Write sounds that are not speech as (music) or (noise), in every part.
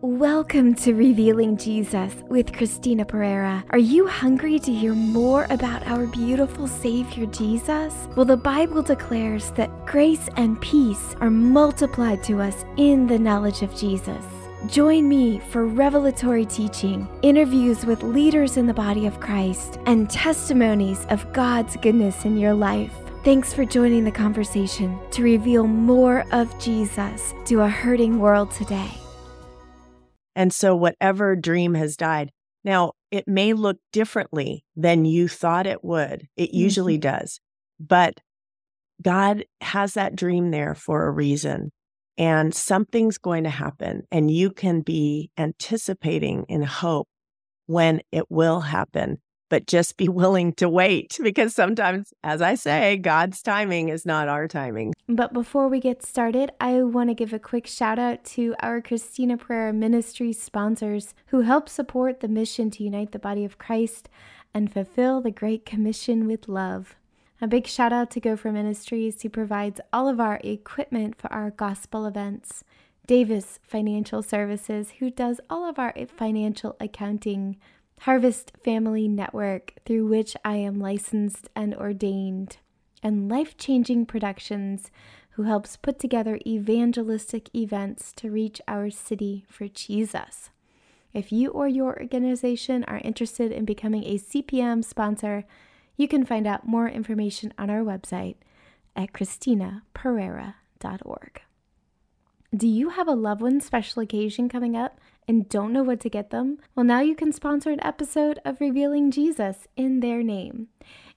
Welcome to Revealing Jesus with Christina Perera. Are you hungry to hear more about our beautiful Savior Jesus? Well, the Bible declares that grace and peace are multiplied to us in the knowledge of Jesus. Join me for revelatory teaching, interviews with leaders in the body of Christ, and testimonies of God's goodness in your life. Thanks for joining the conversation to reveal more of Jesus to a hurting world today. And so, whatever dream has died, now it may look differently than you thought it would. It usually mm-hmm. does. But God has that dream there for a reason. And something's going to happen. And you can be anticipating in hope when it will happen but just be (laughs) willing to wait because sometimes, as I say, God's timing is not our timing. But before we get started, I want to give a quick shout out to our Christina Perera Ministry sponsors who help support the mission to unite the body of Christ and fulfill the Great Commission with love. A big shout out to Gopher Ministries, who provides all of our equipment for our gospel events. Davis Financial Services, who does all of our financial accounting Harvest Family Network, through which I am licensed and ordained, and Life Changing Productions, who helps put together evangelistic events to reach our city for Jesus. If you or your organization are interested in becoming a CPM sponsor, you can find out more information on our website at christinaperera.org. Do you have a loved one special occasion coming up and don't know what to get them? Well, now you can sponsor an episode of Revealing Jesus in their name.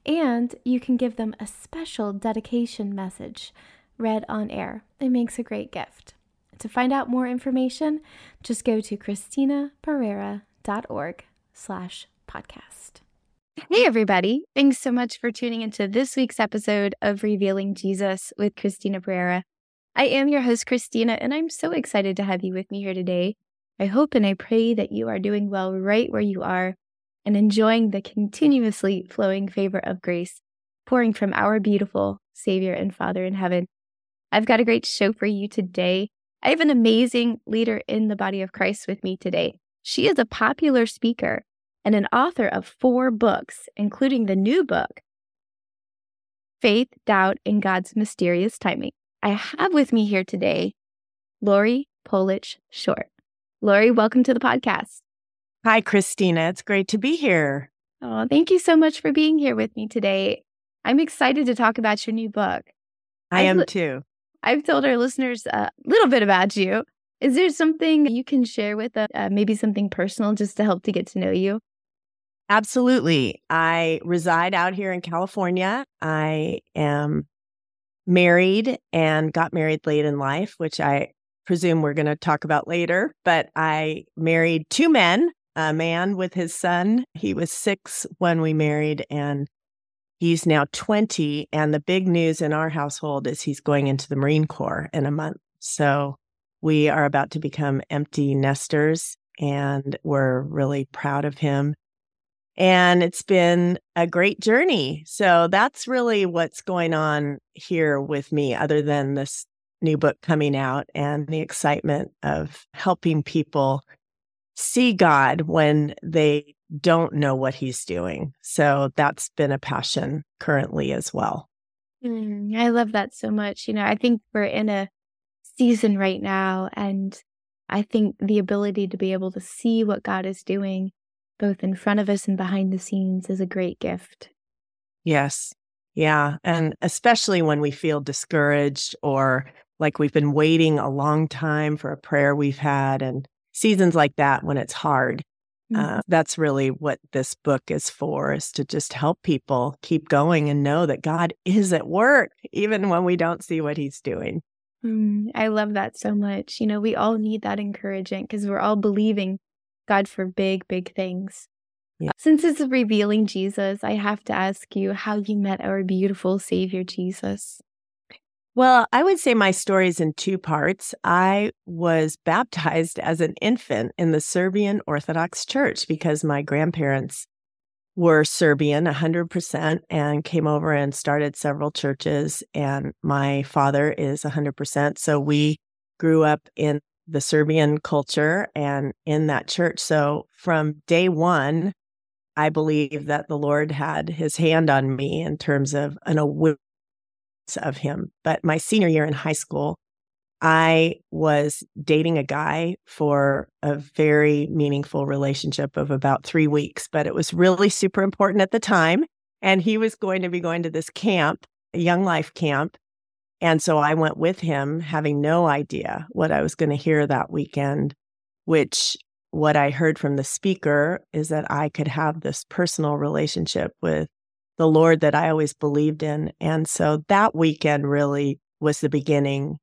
And you can give them a special dedication message read on air. It makes a great gift. To find out more information, just go to christinaperera.org slash podcast. Hey, everybody. Thanks so much for tuning into this week's episode of Revealing Jesus with Christina Perera. I am your host, Christina, and I'm so excited to have you with me here today. I hope and I pray that you are doing well right where you are and enjoying the continuously flowing favor of grace pouring from our beautiful Savior and Father in heaven. I've got a great show for you today. I have an amazing leader in the body of Christ with me today. She is a popular speaker and an author of four books, including the new book, Faith, Doubt, and God's Mysterious Timing. I have with me here today Laurie Polich Short. Laurie, welcome to the podcast. Hi, Christina. It's great to be here. Oh, thank you so much for being here with me today. I'm excited to talk about your new book. I am too. I've told our listeners a little bit about you. Is there something you can share with us, uh, maybe something personal just to help to get to know you? Absolutely. I reside out here in California. I am married and got married late in life, which I presume we're going to talk about later. But I married two men, a man with his son. He was six when we married, and he's now 20. And the big news in our household is he's going into the Marine Corps in a month. So we are about to become empty nesters, and we're really proud of him. And it's been a great journey. So that's really what's going on here with me, other than this new book coming out and the excitement of helping people see God when they don't know what he's doing. So that's been a passion currently as well. Mm, I love that so much. You know, I think we're in a season right now, and I think the ability to be able to see what God is doing both in front of us and behind the scenes is a great gift. Yes. Yeah. And especially when we feel discouraged or like we've been waiting a long time for a prayer we've had and seasons like that when it's hard. Mm-hmm. Uh, that's really what this book is for is to just help people keep going and know that God is at work, even when we don't see what he's doing. Mm, I love that so much. You know, we all need that encouragement because we're all believing God for big, big things. Yeah. Since it's revealing Jesus, I have to ask you how you met our beautiful Savior Jesus. Well, I would say my story is in two parts. I was (laughs) baptized as an infant in the Serbian Orthodox Church because my grandparents were Serbian 100% and came over and started several churches. And my father is 100%. So we grew up in the Serbian culture and in that church. So from day one, I believe that the Lord had his hand on me in terms of an awareness of him. But my senior year in high school, I was dating a guy for a very meaningful relationship of about three weeks, but it was really super important at the time. And he was going to be going to this camp, a young life camp. And so I went with him, having no idea what I was going to hear that weekend, which what I heard from the speaker is that I could have this personal relationship with the Lord that I always believed in. And so that weekend really was the beginning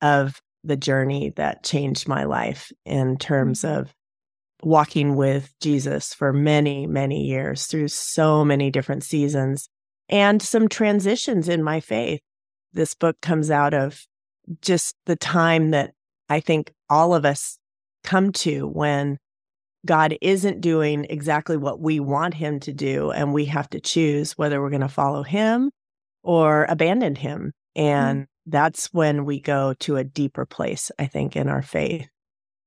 of the journey that changed my life in terms mm-hmm. of walking with Jesus for many, many years through so many different seasons and some transitions in my faith. This book comes out of just the time that I think all of us come to when God isn't doing exactly what we want him to do. And we have to choose whether we're going to follow him or abandon him. And mm. that's when we go to a deeper place, I think, in our faith.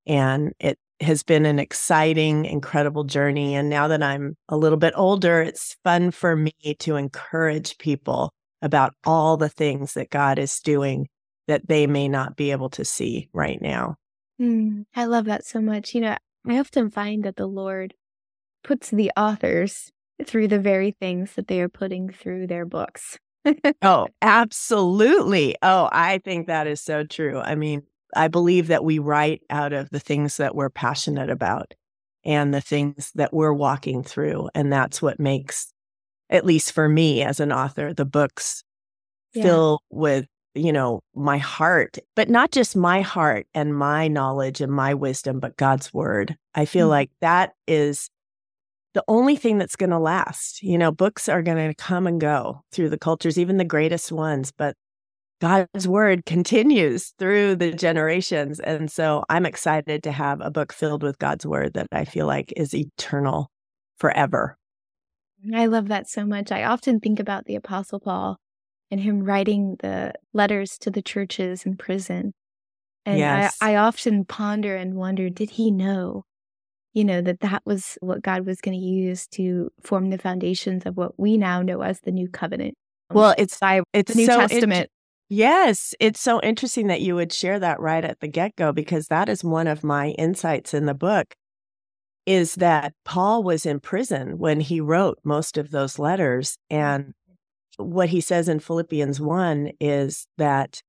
And it has been an exciting, incredible journey. And now that I'm a little bit older, it's fun for me to encourage people about all the things that God is doing that they may not be able to see right now. Mm, I love that so much. You know, I often find that the Lord puts the authors through the very things that they are putting through their books. (laughs) oh, absolutely. Oh, I think that is so true. I mean, I believe that we write out of the things that we're passionate about and the things that we're walking through. And that's what makes, at least for me as an author, the books yeah. fill with you know, my heart, but not just my heart and my knowledge and my wisdom, but God's word. I feel mm-hmm. like that is the only thing that's going to last. You know, books are going to come and go through the cultures, even the greatest ones, but God's word continues through the generations. And so I'm excited to have a book filled with God's word that I feel like is eternal forever. I love that so much. I often think about the Apostle Paul and him writing the letters to the churches in prison. And yes. I, I often ponder and wonder did he know, you know, that that was what God was going to use to form the foundations of what we now know as the new covenant? Well, it's it's the New so Testament. yes, it's so interesting that you would share that right at the get go because that is one of my insights in the book is that Paul was in prison when he wrote most of those letters and what he says in Philippians 1 is that,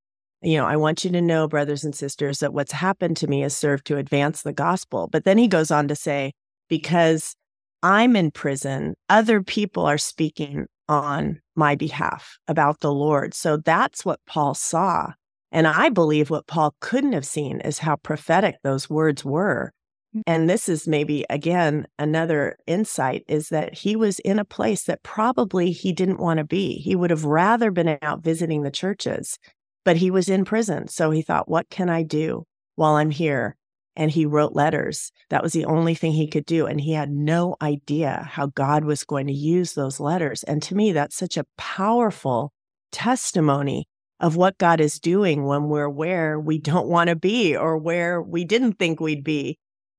you know, I want you to know, brothers and sisters, that what's happened to me has served to advance the gospel. But then he goes on to say, because I'm in prison, other people are speaking on my behalf about the Lord. So that's what Paul saw. And I believe what Paul couldn't have seen is how prophetic those words were Mm. and this is maybe again another insight is that he was in a place that probably he didn't want to be. He would have rather been out visiting the churches, but he was in prison. So he thought, what can I do while I'm here? And he wrote letters. That was the only thing he could do. And he had no idea how God was going to use those letters. And to me, that's such a powerful testimony of what God is doing when we're where we don't want to be or where we didn't think we'd be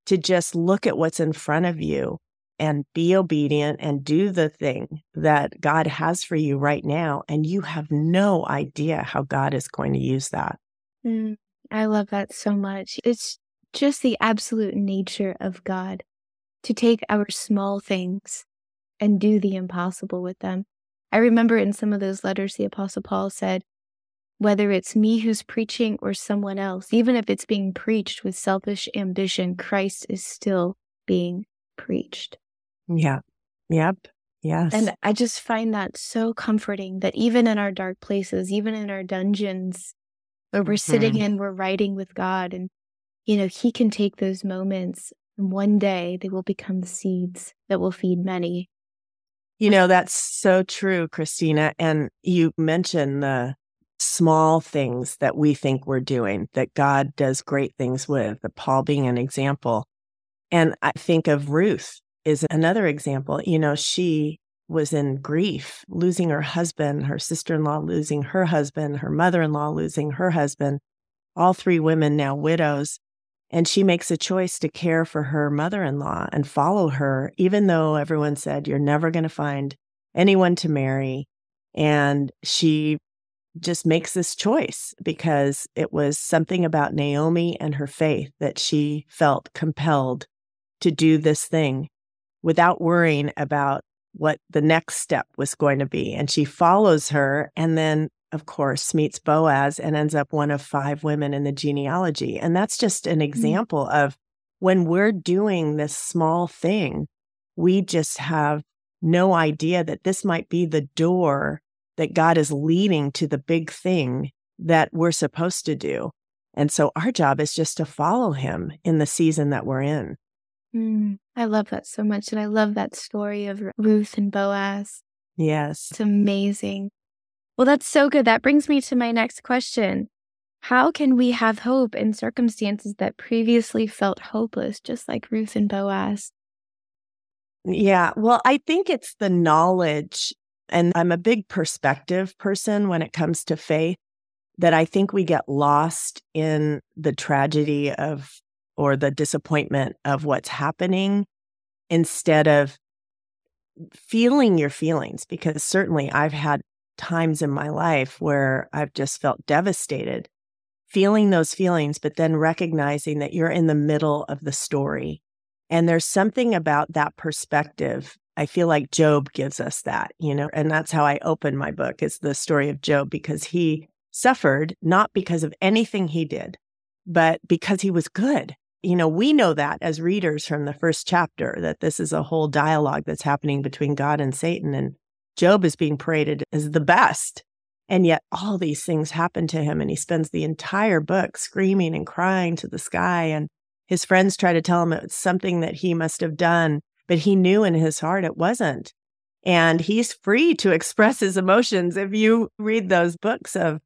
to just look at what's in front of you and be obedient and do the thing that God has for you right now. And you have no idea how God is going to use that. Mm, I love that so much. It's just the absolute nature of God to take our small things and do the impossible with them. I remember in some of those letters, the Apostle Paul said, whether it's me who's preaching or someone else, even if it's being preached with selfish ambition, Christ is still being preached. Yeah. Yep. Yes. And I just find that so comforting that even in our dark places, even in our dungeons, where we're mm-hmm. sitting and we're writing with God, and, you know, He can take those moments and one day they will become the seeds that will feed many. You know, that's so true, Christina. And you mentioned the small things that we think we're doing that God does great things with, Paul being an example. And I think of Ruth is another example. You know, she was in grief, losing her husband, her sister in law losing her husband, her mother in law losing her husband, all three women now widows. And she makes a choice to care for her mother in law and follow her, even though everyone said, You're never going to find anyone to marry. And she just makes this choice because it was something about Naomi and her faith that she felt compelled to do this thing without worrying about what the next step was going to be. And she follows her and then, of course, meets Boaz and ends up one of five women in the genealogy. And that's just an mm-hmm. example mm-hmm. of when we're doing this small thing, we just have no idea that this might be the door that God is leading to the big thing that we're supposed to do. And so our job is just to follow him in the season that we're in. Mm, I love that so much. And I love that story of Ruth and Boaz. Yes. It's amazing. Well, that's so good. That brings me to my next question. How can we have hope in circumstances that previously felt hopeless, just like Ruth and Boaz? Yeah. Well, I think it's the knowledge, and I'm a big perspective person when it comes to faith, that I think we get lost in the tragedy of or the disappointment of what's happening instead of feeling your feelings. Because certainly I've had times in my life where I've just felt devastated, feeling those feelings, but then recognizing that you're in the middle of the story. And there's something about that perspective. I feel like Job gives us that, you know, and that's how I open my book is the story of Job because he suffered not because of anything he did, but because he was good you know, we know that as readers from the first chapter that this is a whole dialogue that's happening between God and Satan. And Job is being paraded as the best. And yet all these things happen to him. And he spends the entire book screaming and crying to the sky. And his friends try to tell him it's something that he must have done, but he knew in his heart it wasn't. And he's free to (laughs) express his emotions. If you read those books of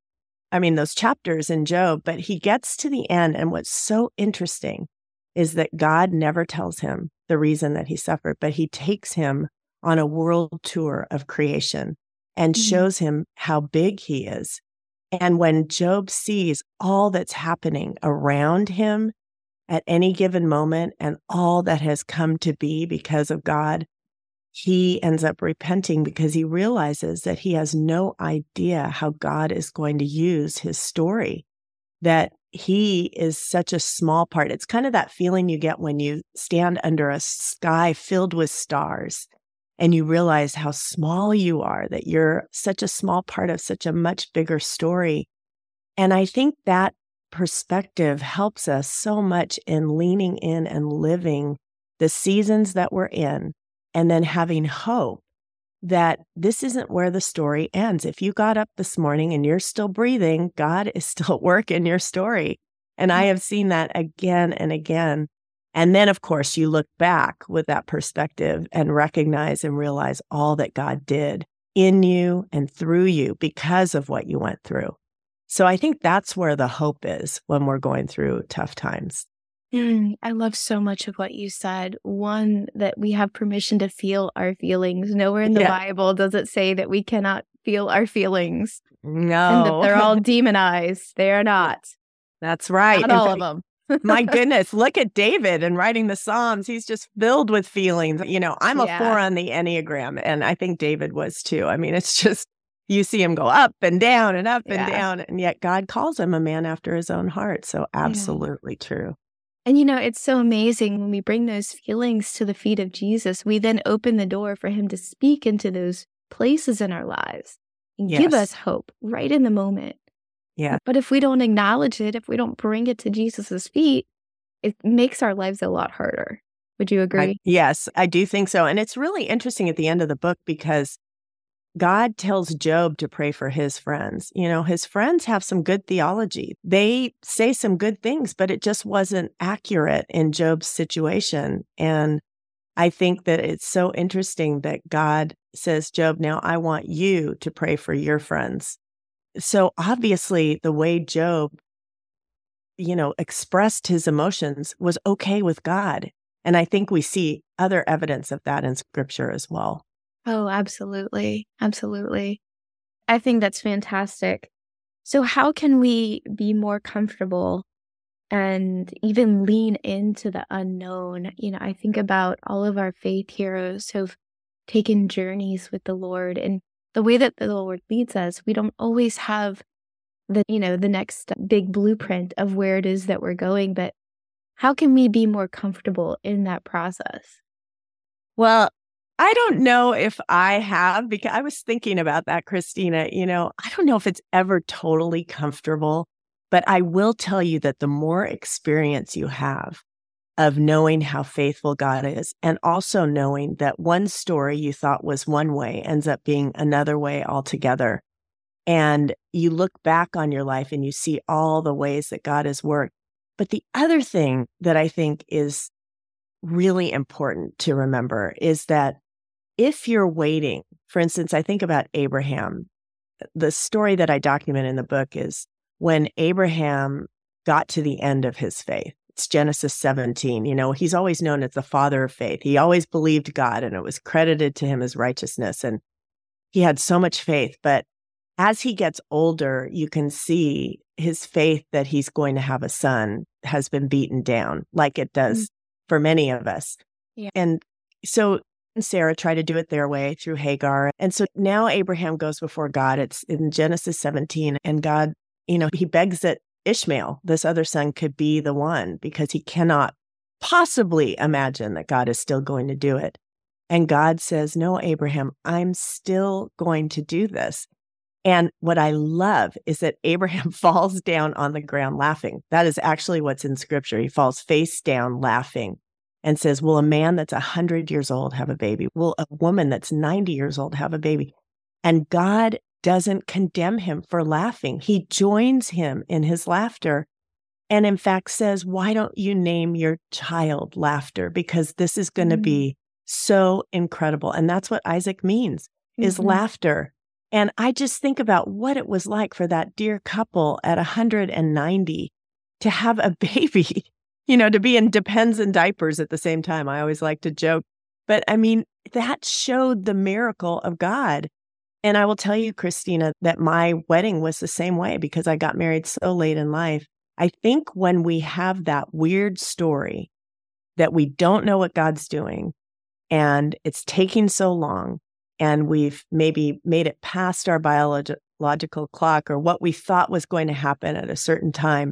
I mean, those chapters in Job, but he gets to the end. And what's so interesting is that God never tells him the reason that he suffered, but he takes him on a world tour of creation and mm-hmm. shows him how big he is. And when Job sees all that's happening around him at any given moment and all that has come to be because of God, he ends up repenting because he realizes that he has no idea how God is going to use his story, that he is such a small part. It's kind of that feeling you get when you stand under a sky filled with stars and you realize how small you are, that you're such a small part of such a much bigger story. And I think that perspective helps us so much in leaning in and living the seasons that we're in and then having hope that this isn't where the story ends. If you got up this morning and you're still breathing, God is (laughs) still at work in your story. And I mm. have seen that again and again. And then, of course, you look back with that perspective and recognize and realize all that God did in you and through you because of what you went through. So I think that's where the hope is when we're going through tough times. Mm, I love so much of what you said. One, that we have permission to feel our feelings. Nowhere in the yeah. Bible does it say that we cannot feel our feelings. No. And that they're all (laughs) demonized. They are not. That's right. Not all fact, of them. my (laughs) goodness, look at David and writing the Psalms. He's just filled with feelings. You know, I'm a yeah. four on the Enneagram, and I think David was too. I mean, it's just, you see him go up and down and up yeah. and down, and yet God calls him a man after his own heart. So, absolutely yeah. true. And you know, it's so amazing when we bring those feelings to the feet of Jesus, we then open the door for him to speak into those places in our lives and yes. give us hope right in the moment. Yeah. But if we don't acknowledge it, if we don't bring it to Jesus's feet, it makes our lives a lot harder. Would you agree? I, yes, I do think so. And it's really interesting at the end of the book because God tells Job to pray for his friends. You know, his friends have some good theology. They say some good things, but it just wasn't accurate in Job's situation. And I think that it's so interesting that God says, Job, now I want you to pray for your friends. So obviously, the way Job, you know, expressed his emotions was okay with God. And I think we see other evidence of that in scripture as well. Oh, absolutely. Absolutely. I think that's fantastic. So, how can we be more comfortable and even lean into the unknown. You know, I think about all of our faith heroes who've taken journeys with the Lord and the way that the Lord leads us. We don't always have the, you know, the next big blueprint of where it is that we're going, but how can we be more comfortable in that process? Well, I don't know if I have because I was thinking about that, Christina. You know, I don't know if it's ever totally comfortable but I will tell you that the more experience you have of knowing how faithful God is, and also knowing that one story you thought was one way ends up being another way altogether. And you look back on your life and you see all the ways that God has worked. But the other thing that I think is really important to remember is that if you're waiting, for instance, I think about Abraham. The story that I document in the book is when Abraham got to the end of his faith. It's Genesis 17. You know, he's always known as the father of faith. He always believed God and it was credited to him as righteousness. And he had so much faith. But as he gets older, you can see his faith that he's going to have a son has been beaten down, like it does mm-hmm. for many of us. Yeah. And so Sarah try to do it their way through Hagar. And so now Abraham goes before God. It's in Genesis 17, and God you know, he begs that Ishmael, this other son, could be the one because he cannot possibly imagine that God is still going to do it. And God says, No, Abraham, I'm still going to do this. And what I love is that Abraham (laughs) falls down on the ground laughing. That is actually what's in scripture. He falls face down laughing and says, Will a man that's 100 years old have a baby? Will a woman that's 90 years old have a baby? And God doesn't condemn him for laughing. He joins him in his laughter and, in fact, says, Why don't you name your child laughter? Because this is going to mm-hmm. be so incredible. And that's what Isaac means is mm-hmm. laughter. And I just think about what it was like for that dear couple at 190 to have a (laughs) baby, you know, to be in depends and diapers at the same time. I always like to joke. But I mean, that showed the miracle of God and I will tell you, Christina, that my wedding was the same way because I got married so late in life. I think when we have that weird story that we don't know what God's doing and it's taking so long and we've maybe made it past our biological clock or what we thought was going to happen at a certain time,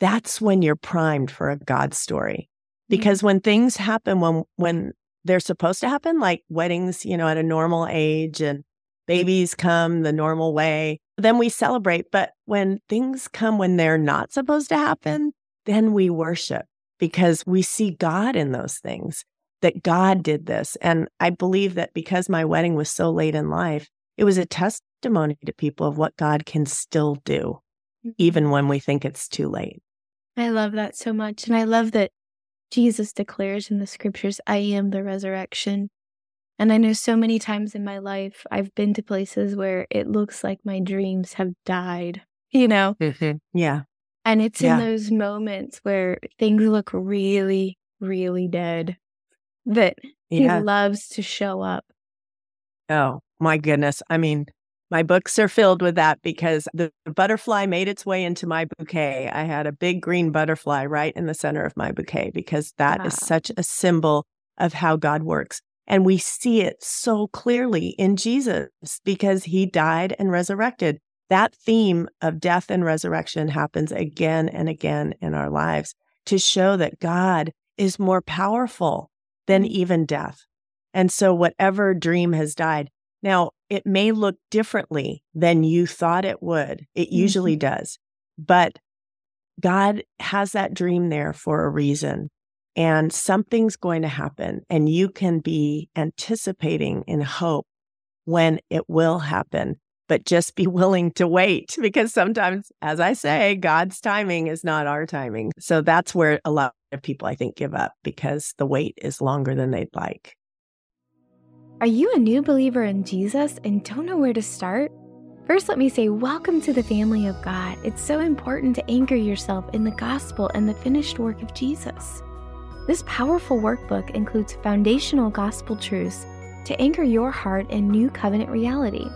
that's when you're primed for a God story. Because mm-hmm. when things happen when when they're supposed to happen, like weddings, you know, at a normal age and babies come the normal way, then we celebrate. But when things come when they're not supposed to happen, then we worship because we see God in those things, that God did this. And I believe that because my wedding was so late in life, it was a testimony to people of what God can still do, mm-hmm. Even when we think it's too late. I love that so much. And I love that Jesus declares in the scriptures, I am the resurrection and I know so many times in my life, I've been to places where it looks like my dreams have died, you know? Mm-hmm. Yeah. And it's yeah. in those moments where things look really, really dead that yeah. he loves to show up. Oh, my goodness. I mean, my books are filled with that because the butterfly made its way into my bouquet. I had a big green butterfly right in the center of my bouquet because that wow. is ah. such a symbol of how God works. And we see it so clearly in Jesus because he died and resurrected. That theme of death and resurrection happens again and again in our lives to show that God is more powerful than even death. And so, whatever dream has died, now it may look differently than you thought it would. It usually mm-hmm. does. But God has that dream there for a reason and something's going to happen and you can be anticipating in hope when it will happen but just be (laughs) willing to wait because sometimes as i say god's timing is not our timing so that's where a lot of people i think give up because the wait is longer than they'd like are you a new believer in jesus and don't know where to start First, let me say, welcome to the family of God. It's so important to anchor yourself in the gospel and the finished work of Jesus. This powerful workbook includes foundational gospel truths to anchor your heart in new covenant reality,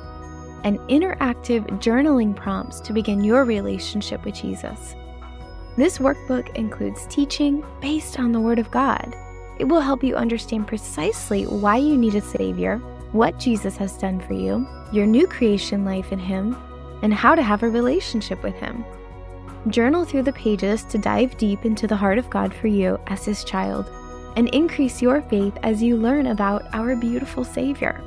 and interactive journaling prompts to begin your relationship with Jesus. This workbook includes teaching based on the Word of God. It will help you understand precisely why you need a Savior, what Jesus has done for you, your new creation life in Him, and how to have a relationship with Him. Journal through the pages to dive deep into the heart of God for you as His child and increase your faith as you learn about our beautiful Savior.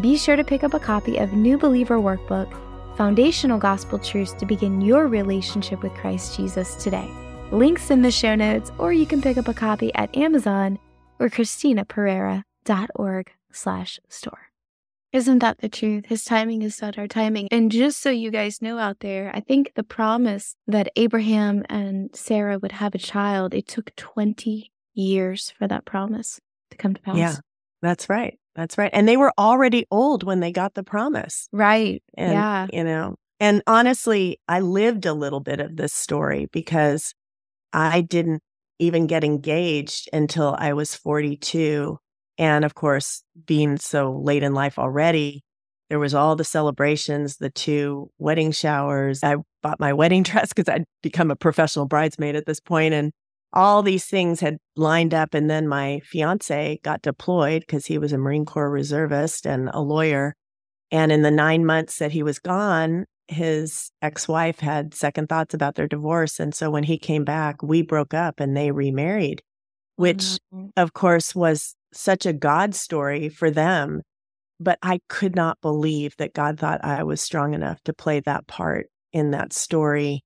Be sure to pick up a copy of New Believer Workbook Foundational Gospel Truths to begin your relationship with Christ Jesus today. Links in the show notes, or you can pick up a copy at Amazon or ChristinaPerera.org slash store. Isn't that the truth? His timing is not our timing. And just so you guys know out there, I think the promise that Abraham and Sarah would have a child, it took 20 years for that promise to come to pass. Yeah, that's right. That's right. And they were already old when they got the promise. Right. And, yeah. You know, and honestly, I lived a little bit of this story because I didn't even get engaged until I was 42 and of course, being so late in life already, there was all the celebrations, the two wedding showers. I bought my wedding (laughs) dress because I'd become a professional bridesmaid at this point, and all these things had lined up. And then my fiance got deployed because he was a Marine Corps reservist and a lawyer. And in the nine months that he was gone, his ex wife had second thoughts about their divorce. And so when he came back, we broke up and they remarried, which, mm-hmm. of course, was such a God story for them. But I could not believe that God thought I was strong enough to play that part in that story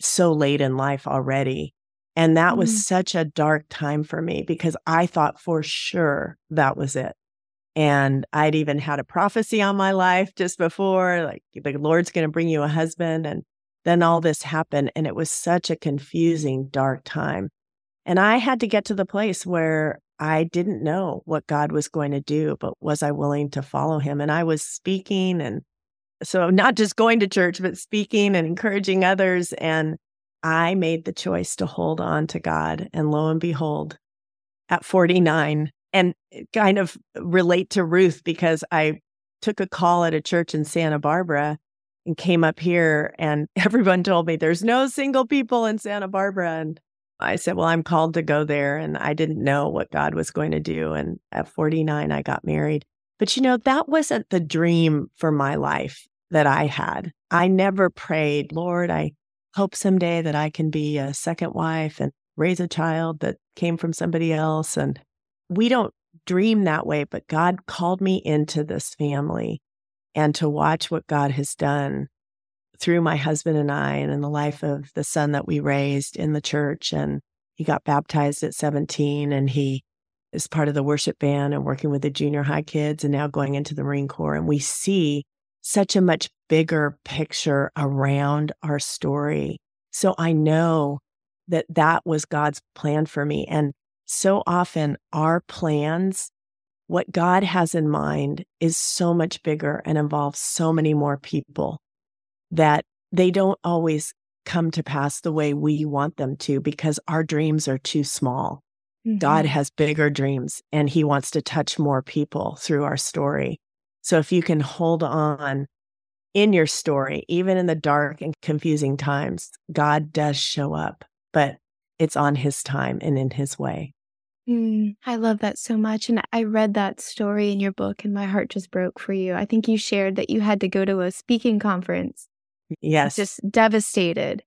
so late in life already. And that mm. was such a dark time for me because I thought for sure that was it. And I'd even had a prophecy on my life just before, like the Lord's going to bring you a husband. And then all this happened. And it was such a confusing, dark time. And I had to get to the place where I didn't know what God was going to do, but was I willing to follow him? And I was speaking and so not just going to church, but speaking and encouraging others. And I made the choice to hold on to God. And lo and behold, at 49, and eh, kind of relate to Ruth because I took a call at a church in Santa Barbara and came up here, and (laughs) everyone told me there's no single people in Santa Barbara. And I said, Well, I'm called to go there. And I didn't know what God was going to do. And at 49, I got married. But you know, that wasn't the dream for my life that I had. I never prayed, Lord, I hope someday that I can be a second wife and raise a child that came from somebody else. And we don't dream that way, but God called me into this family and to watch what God has done through my husband and I and in the life of the son that we raised in the church. And he got baptized at 17 and he is part of the worship band and working with the junior high kids and now going into the Marine Corps. And we see such a much bigger picture around our story. So I know that that was God's plan for me. And so often our plans, what God has in mind is so much bigger and involves so many more people that they don't always come to pass the way we want them to because our dreams are too small. Mm-hmm. God has bigger dreams and he wants to touch more people through our story. So if you can hold on in your story, even in the dark and confusing times, God does show up, but it's on his time and in his way. Mm, I love that so much. And I read that story in your book and my heart just broke for you. I think you shared that you had to go to a speaking conference Yes. Just devastated.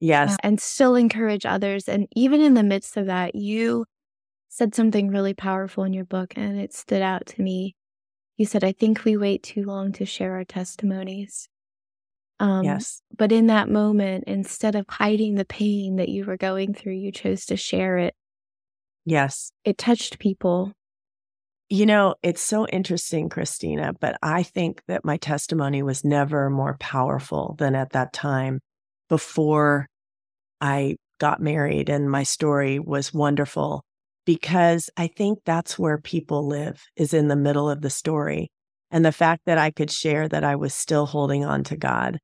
Yes. Uh, and still encourage others. And even in the midst of that, you said something really powerful in your book and it stood out to me. You said, I think we wait too long to share our testimonies. Um, yes. But in that moment, instead of hiding the pain that you were going through, you chose to share it. Yes. It touched people. You know, it's so interesting, Christina, but I think that my testimony was never more powerful than at that time before I got married. And my story was wonderful because I think that's where people live, is in the middle of the story. And the fact that I could share that I was still holding on to God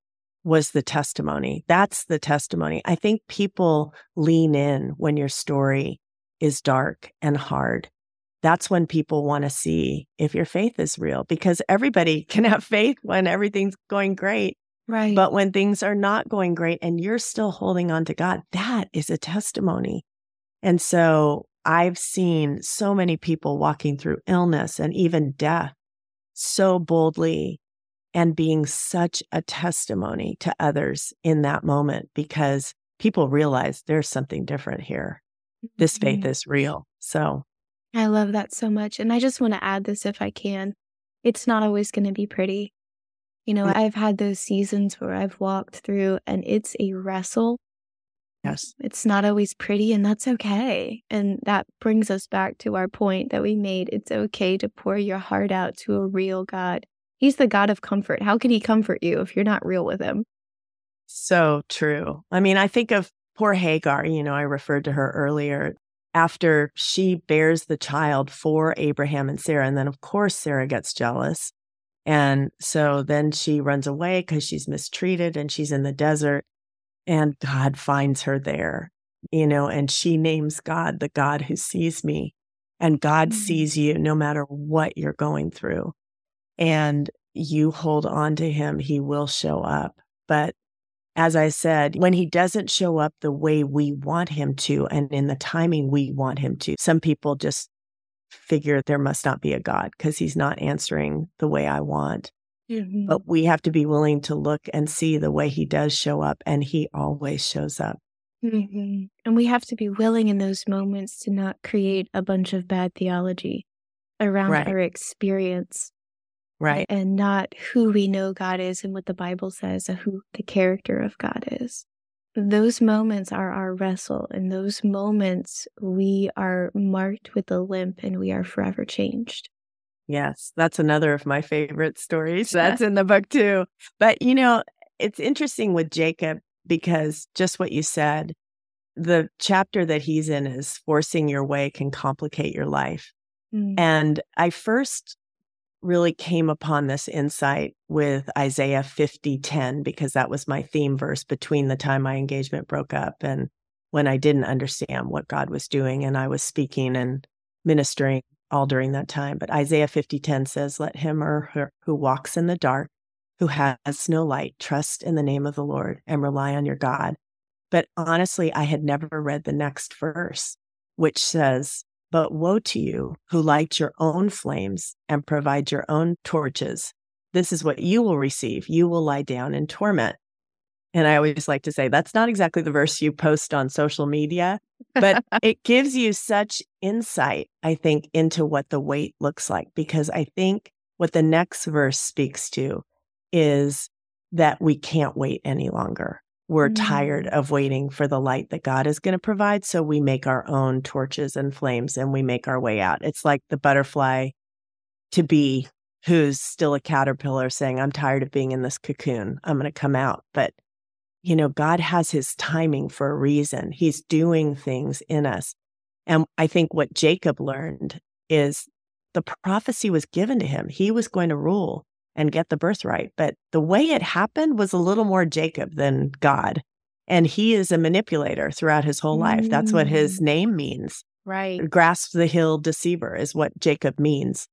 was the testimony. That's the testimony. I think people lean in when your story is dark and hard that's when people want to see if your faith is real because everybody (laughs) can have faith when everything's going great. Right. But when things are not going great and you're still holding on to God, that is a testimony. And so I've seen so many people walking through illness and even death so boldly and being such a testimony to others in that moment because people realize there's something different here. This faith Mhm. is real. So, I love that so much. And I just want to add this if I can. It's not always going to be pretty. You know, Mm. I've had those seasons where I've walked through and it's a wrestle. yes. It's not always pretty, and that's okay. And that brings us back to our point that we made. It's okay to pour your heart out to a real God. He's the God of comfort. How can he comfort you if you're not real with him? So true. I mean, I think of poor Hagar, you know, I referred to her earlier. After she bears the child for Abraham and Sarah, and then of course Sarah gets jealous. And so then she runs away because she's mistreated and she's in the desert. And God finds her there, you know, and she names God the God who sees me. And God Mhm. sees you no matter what you're going through. And you hold on to him, he will show up. But as I said, when he doesn't show up the way we want him to and in the timing we want him to, some people just figure there must not be a God because he's not answering the way I want. Mm-hmm. But we have to be willing to look and see the way he does show up, and he always shows up. hmm And we have to be willing in those moments to not create a bunch of bad theology around Right. our experience Right. and not who we know God is and what the Bible says and who the character of God is. Those moments are our wrestle. In those moments, we are marked with a limp and we are forever changed. Yes, that's another of my favorite stories. That's in the book too. But you know, it's interesting with Jacob because just what you said, the chapter that he's in is forcing your way can complicate your life. Mm. And I first really came upon this insight with Isaiah 50:10 because that was my theme verse between the time my engagement broke up and when I didn't understand what God was doing and I was speaking and ministering all during that time. But Isaiah 50:10 says, "Let him or her who walks in the dark, who has no light, trust in the name of the Lord and rely on your God." But honestly, I had never read the next verse, which says, But woe to you who light your own flames and provide your own torches. This is what you will receive. You will lie down in torment. And I always like to say, that's not exactly the verse you post on social media, but (laughs) it gives you such insight, I think, into what the wait looks like. Because I think what the next verse speaks to is that we can't wait any longer. We're Mm. tired of waiting for the light that God is going to provide. So we make our own torches and flames and we make our way out. It's like the butterfly to be who's still a caterpillar saying, I'm tired of being in this cocoon. I'm going to come out. But, you know, God has his timing for a reason. He's doing things in us. And I think what Jacob learned is the prophecy was given to him. He was going to rule and get the birthright. But the way it happened was a little more Jacob than God. And he is a manipulator throughout his whole life. That's what mm. his name means. Right. Grasp the hill deceiver is what Jacob means.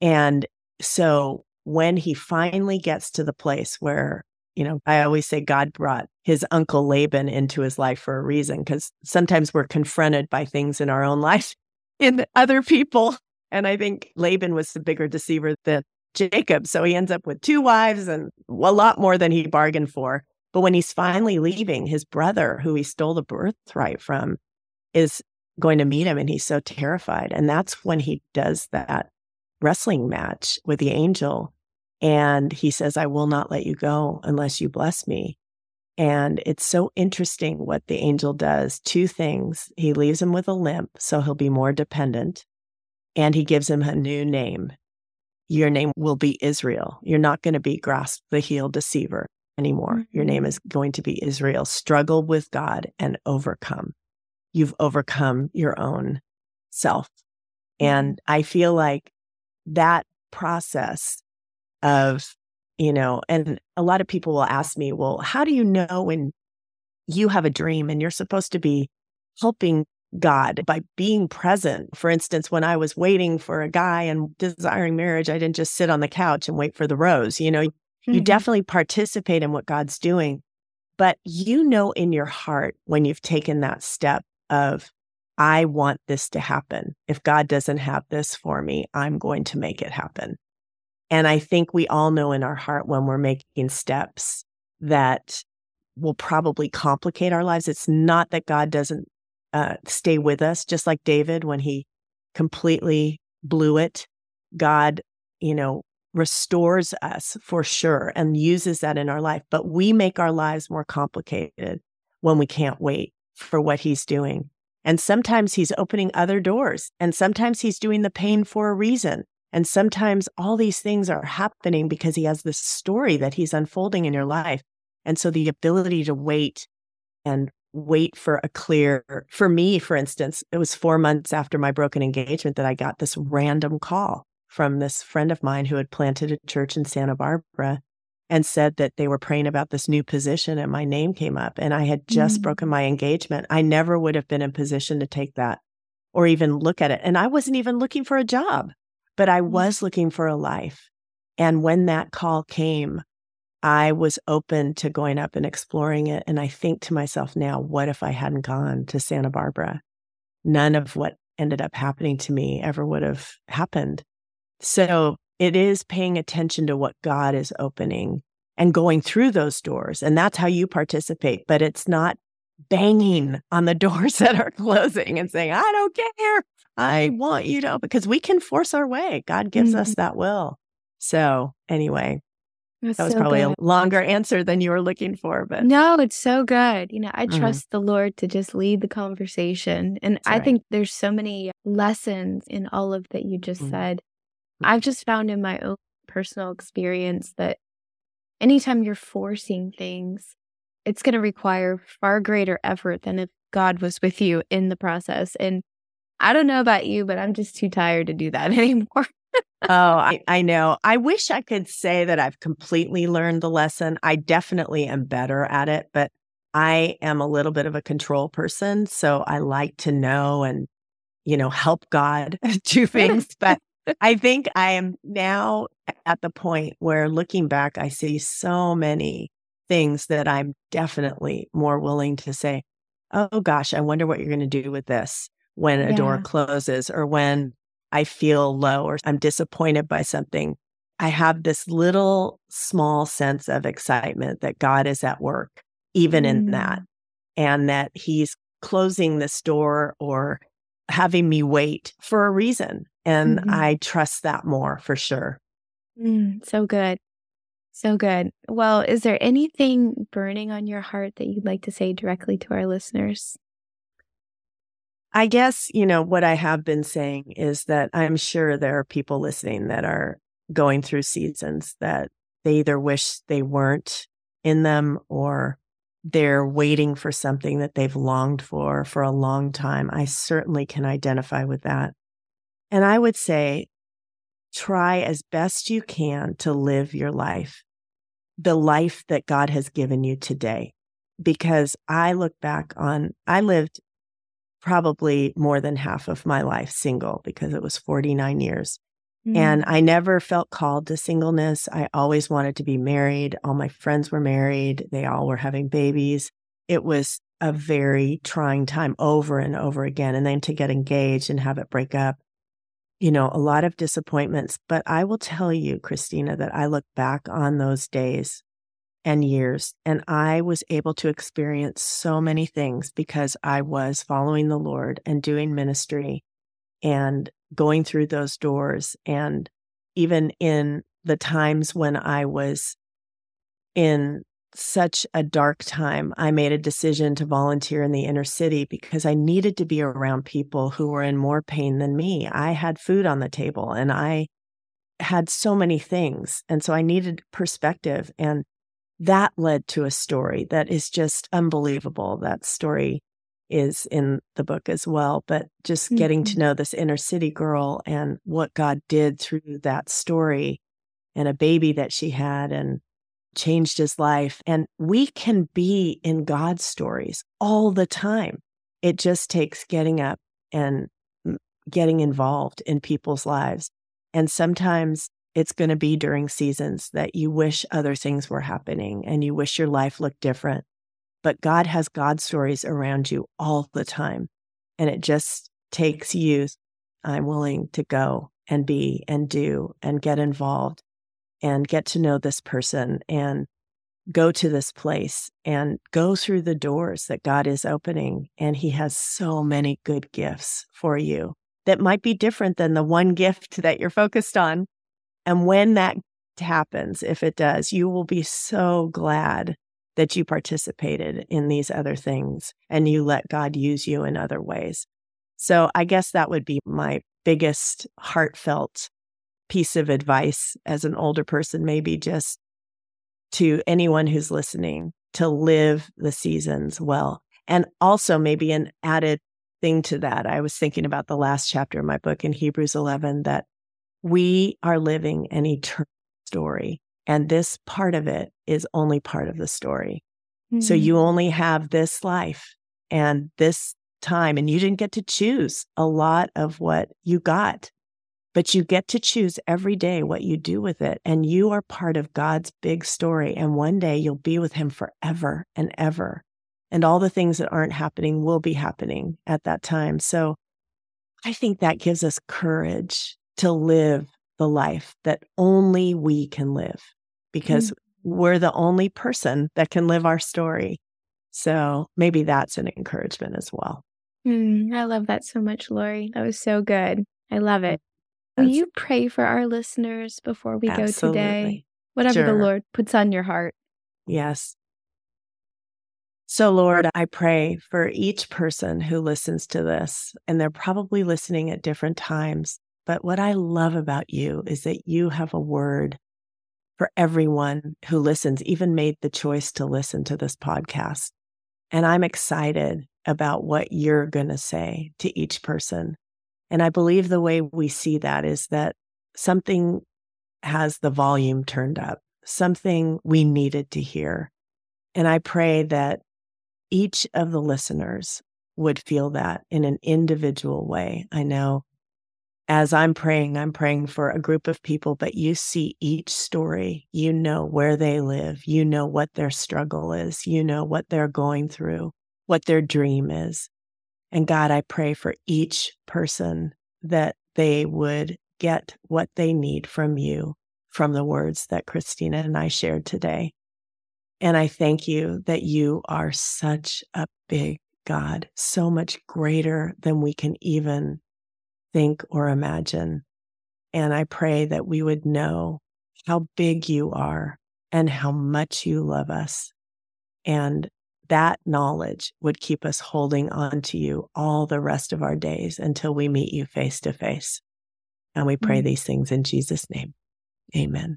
And so when he finally gets to the place where, you know, I always say God brought his uncle Laban into his life for a reason, because sometimes we're confronted by things in our own (laughs) life in other people. And I think Laban was the bigger deceiver than Jacob. So he ends up with two wives and a lot more than he bargained for. But when he's finally leaving, his brother, who he stole the birthright from, is going to meet him and he's so terrified. And that's when he does that wrestling match with the angel. And he says, I will not let you go unless you bless me. And it's so interesting what the angel does. Two things. He leaves him with a limp, so he'll be more dependent. And he gives him a new name. Your name will be Israel. You're not going to be grasp the heel deceiver anymore. Your name Mhm. is going to be Israel. Struggle with God and overcome. You've overcome your own self. And I feel like that process of, you know, and a lot of people will ask me, well, how do you know when you have a dream and you're supposed to be helping God by being present? For instance, when I was waiting for a guy and desiring marriage, I didn't just sit on the couch and wait for the rose. You know, Mm-hmm. You definitely participate in what God's doing, but you know in your heart when you've taken that step of, I want this to happen. If God doesn't have this for me, I'm going to make it happen. And I think we all know in our heart when we're making steps that will probably complicate our lives. It's not that God doesn't uh, stay with us, just like David when he completely blew it. God, you know, restores us for sure and uses that in our life. But we make our lives more complicated when we can't wait for what he's doing. And sometimes he's opening other doors, and sometimes he's doing the pain for a reason. And sometimes all these things are happening because he has this story that he's unfolding in your life. And so the ability to wait and wait for a clear, for me, for instance, it was four months after my broken engagement that I got this random call from this friend of mine who had planted a church in Santa Barbara and said that they were praying about this new position and my name came up and I had just mm-hmm. broken my engagement. I never would have been in position to take that or even look at it. And I wasn't even looking for a job, but I mm-hmm. was looking for a life. And when that call came, I was open to going up and exploring it. And I think to myself now, what if I hadn't gone to Santa Barbara? None of what ended up happening to me ever would have happened. So it is paying attention to what God is opening and going through those doors. And that's how you participate. But it's not banging on the (laughs) doors that are closing and saying, I don't care. I want you to, because we can force our way. God gives mm-hmm. us that will. So, anyway, that's that was so probably good. a longer answer than you were looking for, but no, it's so good. You know, I mm-hmm. trust the Lord to just lead the conversation. And That's I right. think there's so many lessons in all of that you just mm-hmm. said. I've just found in my own personal experience that anytime you're forcing things, it's going to require far greater effort than if God was with you in the process. And I don't know about you, but I'm just too tired to do that (laughs) anymore. Oh, I, I know. I wish I could say that I've completely learned the lesson. I definitely am better at it, but I am a little bit of a control person. So I like to know and, you know, help God (laughs) do things. But (laughs) I think I am now at the point where looking back, I see so many things that I'm definitely more willing to say, oh gosh, I wonder what you're going to do with this when a yeah. door closes or when I feel low or I'm disappointed by something. I have this little small sense of excitement that God is at work, even mm. in that, mm. and that He's closing this door or having me wait for a reason. And mm-hmm. I trust that more for sure. Mm, so good. So good. Well, is there anything burning on your heart that you'd like to say directly to our listeners? I guess, you know, what I have been saying is that I'm sure there are people listening that are going through seasons that they either wish they weren't in them or they're waiting for something that they've longed for for a long time. I certainly can identify with that. And I would say, try as best you can to live your life, the life that God has given you today. Because I look back on, I lived probably more than half of my life single because it was 49 years. Mm-hmm. And I never felt called to singleness. I always wanted to be married. All my friends were married. They all were having babies. It was a very trying time over and over again. And then to get engaged and have it break up, you know, a lot of disappointments. But I will tell you, Christina, that I look back on those days and years and I was able to experience so many things because I was following the Lord and doing ministry and going through those doors. And even in the times when I was in such a dark time, I made a decision to volunteer in the inner city because I needed to be around people who were in more pain than me. I had food on the table and I had so many things. And so I needed perspective. And that led to a story that is just unbelievable. That story is in the book as well. But just mm-hmm. getting to mm-hmm. know this inner city girl and what God did through that story and a baby that she had and changed his life. And we can be in God's stories all the time. It just takes getting up and getting involved in people's lives. And sometimes it's going to be during seasons that you wish other things were happening and you wish your life looked different. But God has God stories around you all the time. And it just takes you, I'm willing to go and be and do and get involved and get to know this person and go to this place and go through the doors that God is opening. And He has so many good gifts for you that might be different than the one gift that you're focused on. And when that happens, if it does, you will be so glad that you participated in these other things and you let God use you in other ways. So I guess that would be my biggest heartfelt piece of advice as an older person, maybe just to anyone who's listening to live the seasons well. And also, maybe an added thing to that, I was thinking about the last chapter of my book in Hebrews 11 that we are living an eternal story. And this part of it is only part of the story. Mm-hmm. So you only have this life and this time, and you didn't get to choose a lot of what you got but you get to choose every day what you do with it. And you are part of God's big story. And one day you'll be with Him forever and ever. And all the things that aren't happening will be happening at that time. So I think that gives us courage to live the life that only we can live because mm-hmm. we're the only person that can live our story. So maybe that's an encouragement as well. Mm, I love that so much, Laurie. That was so good. I love it. Will you pray for our listeners before we Absolutely. go today? Whatever sure. the Lord puts on your heart. Yes. So, Lord, I pray for each person who listens to this, and they're probably listening at different times. But what I love about you is that you have a word for everyone who listens, even made the choice to listen to this podcast. And I'm excited about what you're going to say to each person. And I believe the way we see that is that something has the volume turned up, something we needed to hear. And I pray that each of the listeners would feel that in an individual way. I know as I'm praying, I'm praying for a group of people, but you see each story. You know where they live. You know what their struggle is. You know what they're going through, what their dream is. And God, I pray for each person that they would get what they need from you from the words that Christina and I shared today. And I thank you that you are such a big God, so much greater than we can even think or imagine. And I pray that we would know how big you are and how much you love us and that knowledge would keep us holding on to you all the rest of our days until we meet you face to face. And we pray mm-hmm. these things in Jesus' name. Amen.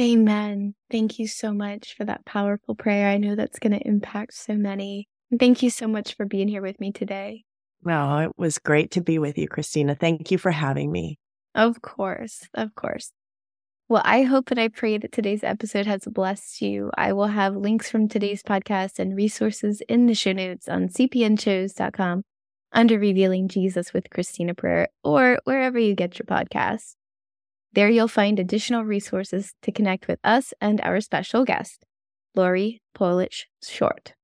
Amen. Thank you so much for that powerful prayer. I know that's going to impact so many. And thank you so much for being here with me today. Well, it was great to be with you, Christina. Thank you for having me. Of course. Of course. Well, I hope and I pray that today's episode has blessed you. I will have links from today's podcast and resources in the show notes on cpnshows.com under Revealing Jesus with Christina Perera or wherever you get your podcasts. There you'll find additional resources to connect with us and our special guest, Laurie Polich Short.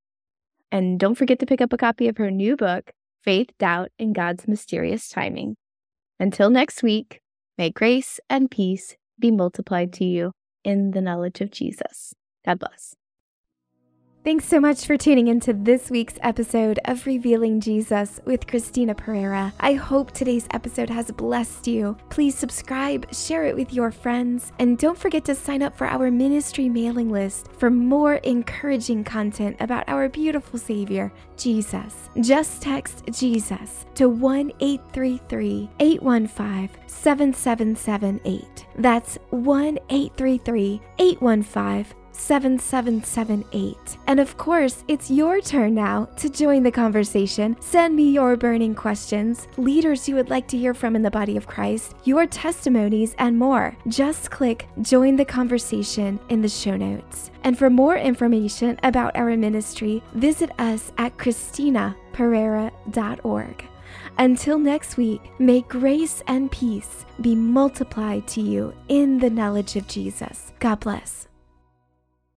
And don't forget to pick up a copy of her new book, Faith, Doubt, and God's Mysterious Timing. Until next week, may grace and peace be multiplied to you in the knowledge of Jesus. God bless. Thanks so much for tuning into this week's episode of Revealing Jesus with Christina Perera. I hope today's episode has blessed you. Please subscribe, share it with your friends, and don't forget to sign up for our ministry mailing list for more encouraging content about our beautiful Savior, Jesus. Just text Jesus to 1 833 815 7778. That's 1 833 815 7778. And of course, it's your turn now to join the conversation. Send me your burning questions, leaders you would like to hear from in the body of Christ, your testimonies, and more. Just click Join the Conversation in the show notes. And for more information about our ministry, visit us at ChristinaPerera.org. Until next week, may grace and peace be multiplied to you in the knowledge of Jesus. God bless.